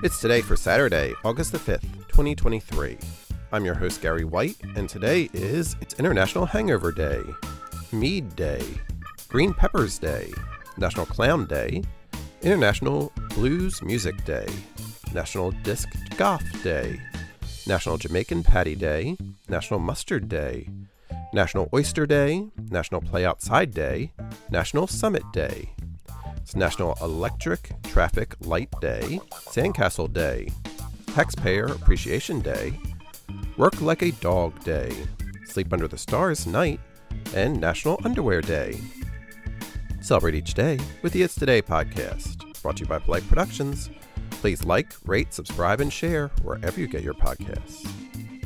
It's today for Saturday, August the 5th, 2023. I'm your host, Gary White, and today is it's International Hangover Day, Mead Day, Green Peppers Day, National Clown Day, International Blues Music Day, National Disc Golf Day, National Jamaican Patty Day, National Mustard Day, National Oyster Day, National Play Outside Day, National Summit Day. It's National Electric Traffic Light Day, Sandcastle Day, Taxpayer Appreciation Day, Work Like a Dog Day, Sleep Under the Stars Night, and National Underwear Day. Celebrate each day with the It's Today podcast, brought to you by Polite Productions. Please like, rate, subscribe, and share wherever you get your podcasts.